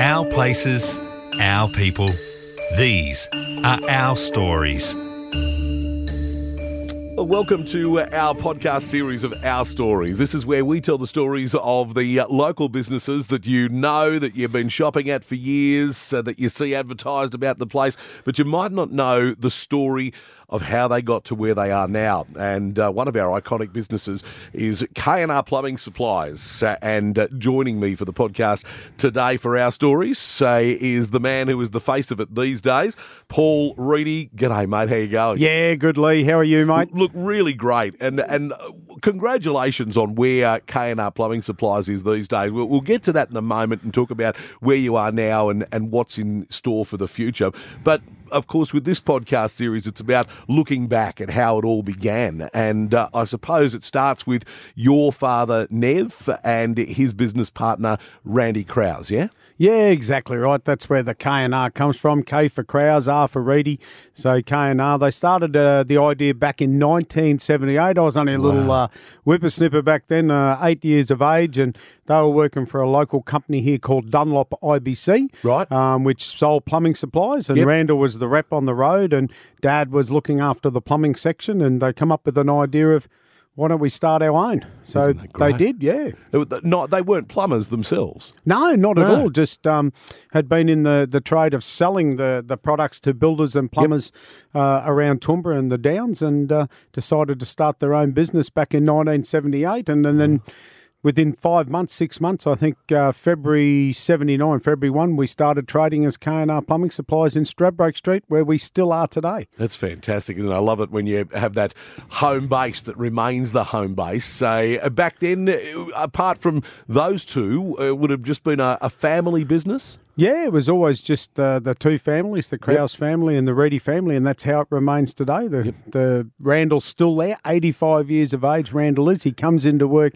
Our places, our people. These are our stories. Welcome to our podcast series of Our Stories. This is where we tell the stories of the uh, local businesses that you know, that you've been shopping at for years, uh, that you see advertised about the place, but you might not know the story of how they got to where they are now. And uh, one of our iconic businesses is K&R Plumbing Supplies. Uh, and uh, joining me for the podcast today for our stories uh, is the man who is the face of it these days, Paul Reedy. G'day, mate. How you going? Yeah, good, Lee. How are you, mate? Look, really great, and and uh, congratulations on where K and R Plumbing Supplies is these days. We'll, we'll get to that in a moment and talk about where you are now and and what's in store for the future. But of course, with this podcast series, it's about looking back at how it all began, and uh, I suppose it starts with your father Nev and his business partner Randy Krause. Yeah. Yeah, exactly right. That's where the K and R comes from. K for Krause, R for Reedy. So K and R. They started uh, the idea back in 1978. I was only a little uh, whippersnipper back then, uh, eight years of age, and they were working for a local company here called Dunlop IBC, Right. Um, which sold plumbing supplies. And Yep. Randall was the rep on the road, and Dad was looking after the plumbing section. And they come up with an idea of why don't we start our own? So they did, yeah. Not, they weren't plumbers themselves. No, not at all. Just um, had been in the, the trade of selling the, the products to builders and plumbers uh, around Toowoomba and the Downs, and uh, decided to start their own business back in 1978. And, and then within five months, six months, I think uh, February 79, February 1, we started trading as K&R Plumbing Supplies in Stradbroke Street, where we still are today. That's fantastic, isn't it? I love it when you have that home base that remains the home base. So uh, back then, uh, apart from those two, it would have just been a, a family business. Yeah, it was always just uh, the two families, the Krause family and the Reedy family, and that's how it remains today. The the Randall's still there, 85 years of age. Randall is. He comes into work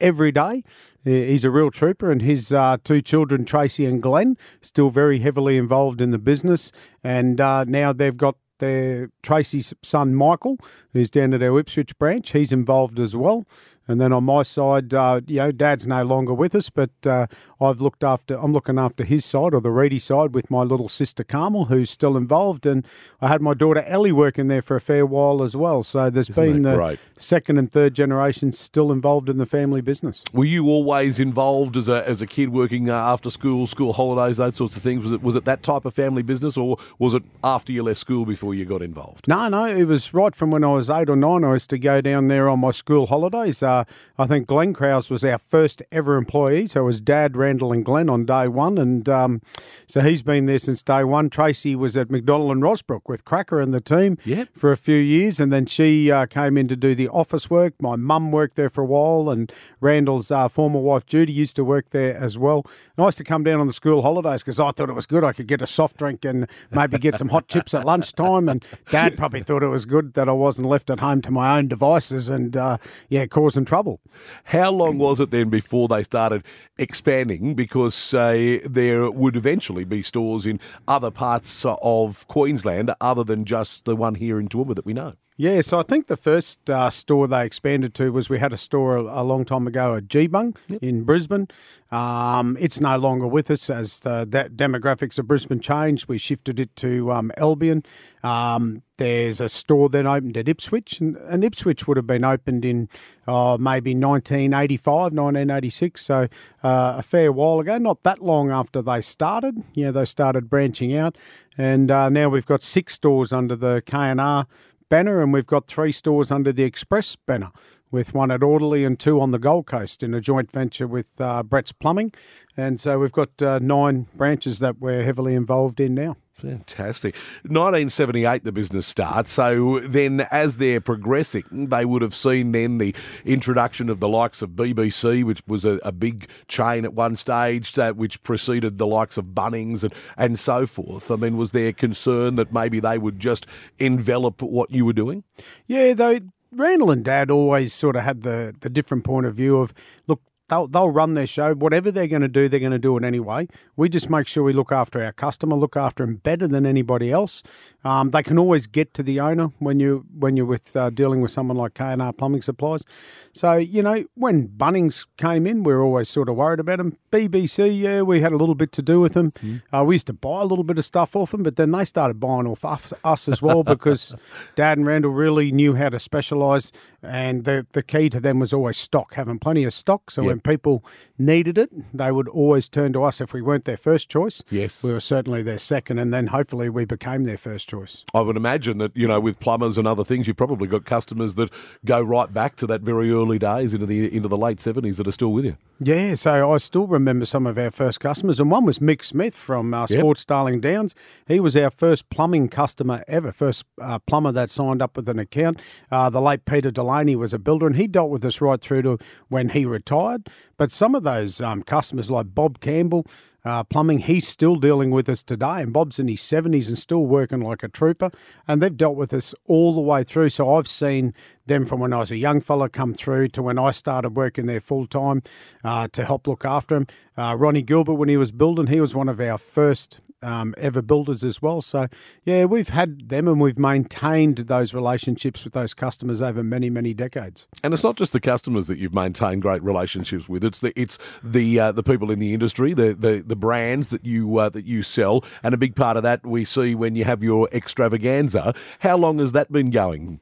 every day. He's a real trooper, and his uh, two children, Tracy and Glenn, still very heavily involved in the business. And uh, now they've got their Tracy's son Michael, who's down at our Ipswich branch. He's involved as well. And then on my side, uh, you know, Dad's no longer with us, but uh, I've looked after. I'm looking after his side or the Reedy side with my little sister Carmel, who's still involved, and I had my daughter Ellie working there for a fair while as well. So there's been the great? second and third generations still involved in the family business. Were you always involved as a as a kid working uh, after school, school holidays, those sorts of things? Was it was it that type of family business, or was it after you left school before you got involved? No, no, it was right from when I was eight or nine. I used to go down there on my school holidays. Uh, I think Glenn Krause was our first ever employee. So it was Dad, Randall, and Glenn on day one. And um, so he's been there since day one. Tracy was at McDonald and Rosbrook with Cracker and the team Yep. for a few years. And then she uh, came in to do the office work. My mum worked there for a while. And Randall's uh, former wife, Judy, used to work there as well. Nice to come down on the school holidays because I thought it was good. I could get a soft drink and maybe get some hot chips at lunchtime. And Dad probably thought it was good that I wasn't left at home to my own devices and, uh, yeah, causing trouble. How long was it then before they started expanding? Because uh, there would eventually be stores in other parts of Queensland other than just the one here in Toowoomba that we know. Yeah, so I think the first uh, store they expanded to was we had a store a, a long time ago at Geebung in Brisbane. Um, it's no longer with us as the that demographics of Brisbane changed. We shifted it to um, Albion. Um, there's a store then opened at Ipswich, and, and Ipswich would have been opened in uh, maybe 1985, 1986, so uh, a fair while ago, not that long after they started. Yeah, they started branching out, and uh, now we've got six stores under the K&R banner, and we've got three stores under the Express banner, with one at Orderly and two on the Gold Coast in a joint venture with uh, Brett's Plumbing. And so we've got uh, nine branches that we're heavily involved in now. Fantastic. 1978, the business starts. So then, as they're progressing, they would have seen then the introduction of the likes of BBC, which was a, a big chain at one stage, that which preceded the likes of Bunnings and, and so forth. I mean, was there concern that maybe they would just envelop what you were doing? Yeah, though Randall and Dad always sort of had the the different point of view of look. They'll, they'll run their show. Whatever they're going to do, they're going to do it anyway. We just make sure we look after our customer, look after them better than anybody else. Um, they can always get to the owner when you when you're with uh, dealing with someone like K and R Plumbing Supplies. So you know when Bunnings came in, we were always sort of worried about them. BBC, yeah, we had a little bit to do with them. Mm. Uh, we used to buy a little bit of stuff off them, but then they started buying off us, us as well because Dad and Randall really knew how to specialise, and the the key to them was always stock, having plenty of stock. So yep. When people needed it, they would always turn to us if we weren't their first choice. Yes, we were certainly their second, and then hopefully we became their first choice. I would imagine that, you know, with plumbers and other things, you've probably got customers that go right back to that very early days into the into the late 70s that are still with you. Yeah, so I still remember some of our first customers, and one was Mick Smith from uh, Sports yep. Darling Downs. He was our first plumbing customer ever, first uh, plumber that signed up with an account. Uh, the late Peter Delaney was a builder, and he dealt with us right through to when he retired. But some of those um, customers, like Bob Campbell, uh, plumbing. He's still dealing with us today, and Bob's in his 70s and still working like a trooper. And they've dealt with us all the way through. So I've seen them from when I was a young fella come through to when I started working there full time uh, to help look after him. Uh, Ronnie Gilbert, when he was building, he was one of our first um, ever builders as well. So, yeah, we've had them and we've maintained those relationships with those customers over many, many decades. And it's not just the customers that you've maintained great relationships with. It's the it's the uh, the people in the industry, the the, the brands that you uh, that you sell, and a big part of that we see when you have your extravaganza. How long has that been going?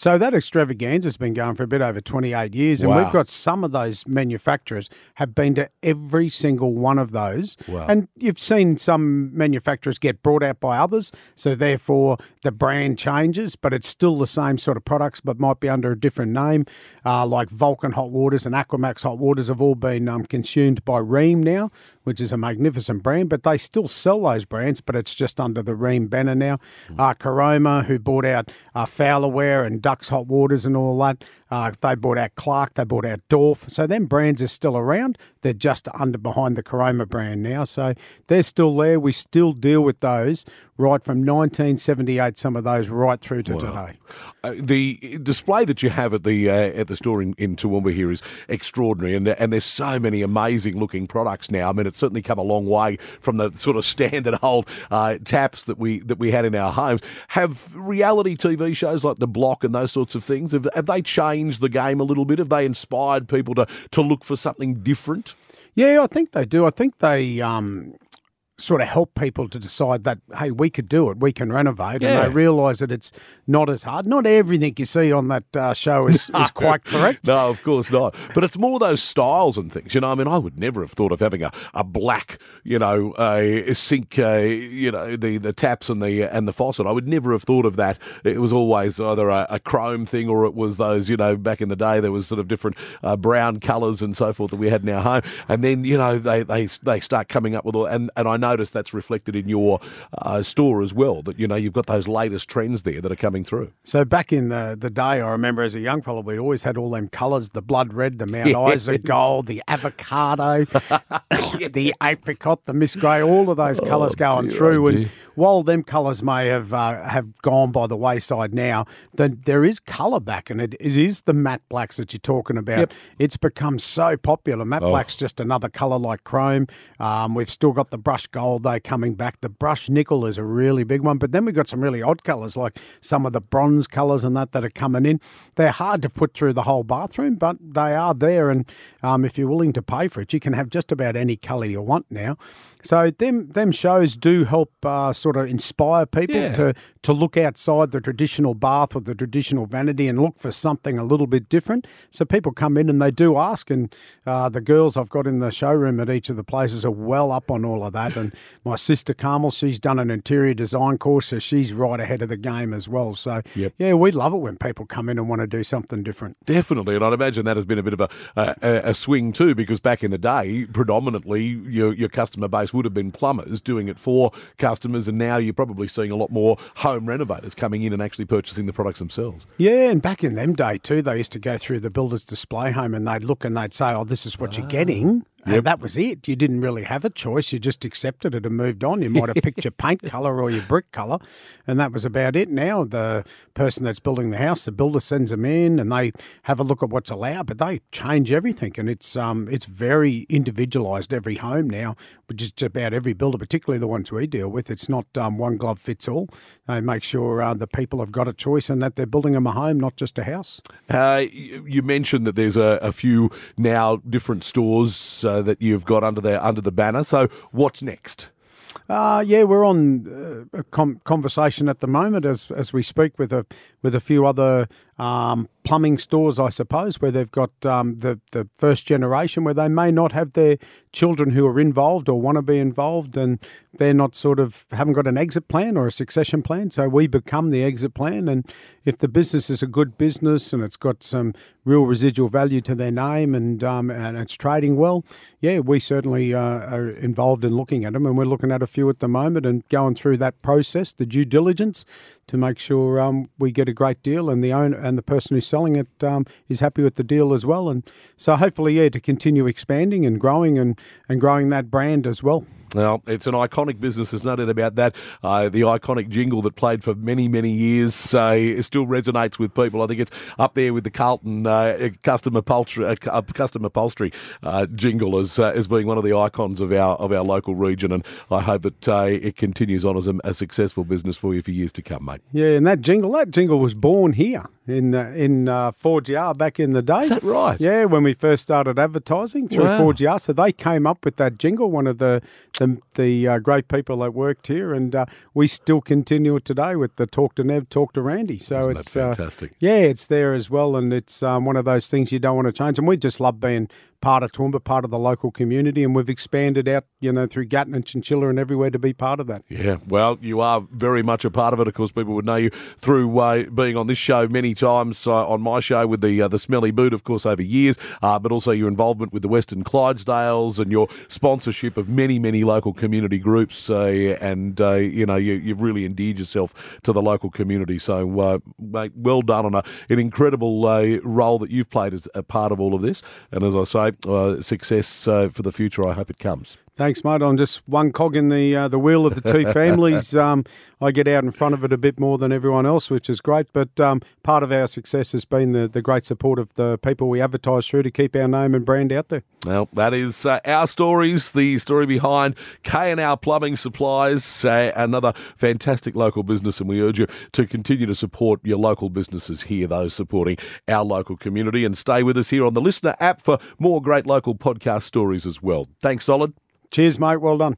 So that extravaganza's been going for a bit over 28 years, and wow. we've got some of those manufacturers have been to every single one of those. Wow. And you've seen some manufacturers get brought out by others, so therefore the brand changes, but it's still the same sort of products, but might be under a different name. Uh, like Vulcan Hot Waters and Aquamax Hot Waters have all been um, consumed by Rheem now, which is a magnificent brand, but they still sell those brands, but it's just under the Rheem banner now. Mm. Uh, Caroma, who bought out uh, Fowlerware and Dux Hot Waters and all that. Uh, they bought out Clark, they bought out Dorf. So them brands are still around. They're just under behind the Caroma brand now. So they're still there. We still deal with those right from 1978, some of those right through to wow. today. Uh, the display that you have at the uh, at the store in, in Toowoomba here is extraordinary, and and there's so many amazing looking products now. I mean, it's certainly come a long way from the sort of standard old uh, taps that we that we had in our homes. Have reality TV shows like The Block and those sorts of things have, have they changed the game a little bit? Have they inspired people to to look for something different? Yeah, I think they do. I think they um, sort of help people to decide that hey we could do it we can renovate yeah. and they realise that it's not as hard. Not everything you see on that uh, show is, no. is quite correct. No of course not. But it's more those styles and things you know I mean I would never have thought of having a, a black you know a sink uh, you know the, the taps and the and the faucet. I would never have thought of that. It was always either a, a chrome thing or it was those you know back in the day there was sort of different uh, brown colours and so forth that we had in our home. And then you know they they, they start coming up with all and, and I know notice that's reflected in your uh, store as well. That you know you've got those latest trends there that are coming through. So back in the the day, I remember as a young fellow, we always had all them colours: the blood red, the Mount yes. Isa gold, the avocado, the apricot, the Miss Grey. All of those colours oh, going dear, through, oh, and while them colours may have uh, have gone by the wayside now, then there is colour back, and it, it is the matte blacks that you're talking about. Yep. It's become so popular. Matte oh. black's just another colour like chrome. Um, we've still got the brush gold though coming back. The brush nickel is a really big one, but then we've got some really odd colours like some of the bronze colours and that that are coming in. They're hard to put through the whole bathroom, but they are there, and um, if you're willing to pay for it, you can have just about any colour you want now. So them them shows do help uh, sort of inspire people yeah. to to look outside the traditional bath or the traditional vanity and look for something a little bit different. So people come in and they do ask, and uh, the girls I've got in the showroom at each of the places are well up on all of that. And my sister Carmel, she's done an interior design course, so she's right ahead of the game as well. So yep. yeah, we love it when people come in and want to do something different. Definitely, and I'd imagine that has been a bit of a a, a swing too, because back in the day, predominantly your your customer base would have been plumbers doing it for customers, and now you're probably seeing a lot more home renovators coming in and actually purchasing the products themselves. Yeah, and back in them day too, they used to go through the builder's display home and they'd look and they'd say, "Oh, this is what ah. you're getting," Yep. And that was it. You didn't really have a choice. You just accepted it and moved on. You might have picked your paint colour or your brick colour, and that was about it. Now, the person that's building the house, the builder sends them in and they have a look at what's allowed, but they change everything. And it's um, it's very individualised, every home now, which is about every builder, particularly the ones we deal with. It's not um, one glove fits all. They make sure uh, the people have got a choice and that they're building them a home, not just a house. Uh, you you mentioned that there's a, a few now different stores uh, that you've got under there under the banner. So what's next? Uh, yeah, we're on uh, a com- conversation at the moment as as we speak with a with a few other um, plumbing stores, I suppose, where they've got um, the the first generation where they may not have their children who are involved or want to be involved, and they're not sort of haven't got an exit plan or a succession plan. So we become the exit plan, and if the business is a good business and it's got some real residual value to their name and um, and it's trading well, yeah, we certainly uh, are involved in looking at them, and we're looking at a few at the moment and going through that process, the due diligence, to make sure um, we get a great deal and the owner and the person who's selling it um, is happy with the deal as well. And so hopefully, yeah, to continue expanding and growing and, and growing that brand as well. Well, it's an iconic business. There's no doubt about that. Uh, the iconic jingle that played for many, many years uh, still resonates with people. I think it's up there with the Carlton uh, custom upholstery, uh, custom upholstery uh, jingle as as being one of the icons of our of our local region. And I hope that uh, it continues on as a, a, successful business for you for years to come, mate. Yeah, and that jingle, that jingle was born here in uh, in uh, 4GR back in the day. Is that right? Yeah, when we first started advertising through wow. 4GR, so they came up with that jingle. One of the the, the uh, great people that worked here, and uh, we still continue it today with the talk to Nev, talk to Randy. So Isn't it's uh, fantastic. yeah, it's there as well, and it's um, one of those things you don't want to change. And we just love being part of Toowoomba, part of the local community, and we've expanded out, you know, through Gatton and Chinchilla and everywhere to be part of that. Yeah, well, you are very much a part of it. Of course, people would know you through uh, being on this show many times uh, on my show with the uh, the Smelly Boot, of course, over years, uh, but also your involvement with the Western Clydesdales and your sponsorship of many, many local community groups, uh, and uh, you know, you, have really endeared yourself to the local community. So, mate, well done on a, an incredible role that you've played as a part of all of this. And as I say, uh, success uh, for the future. I hope it comes. Thanks, mate. I'm just one cog in the uh, the wheel of the two families. Um, I get out in front of it a bit more than everyone else, which is great. But um, part of our success has been the, the great support of the people we advertise through to keep our name and brand out there. Well, that is uh, our stories, the story behind K&R Plumbing Supplies, uh, another fantastic local business, and we urge you to continue to support your local businesses here, those supporting our local community, and stay with us here on the Listener app for more great local podcast stories as well. Thanks, Solid. Cheers, mate. Well done.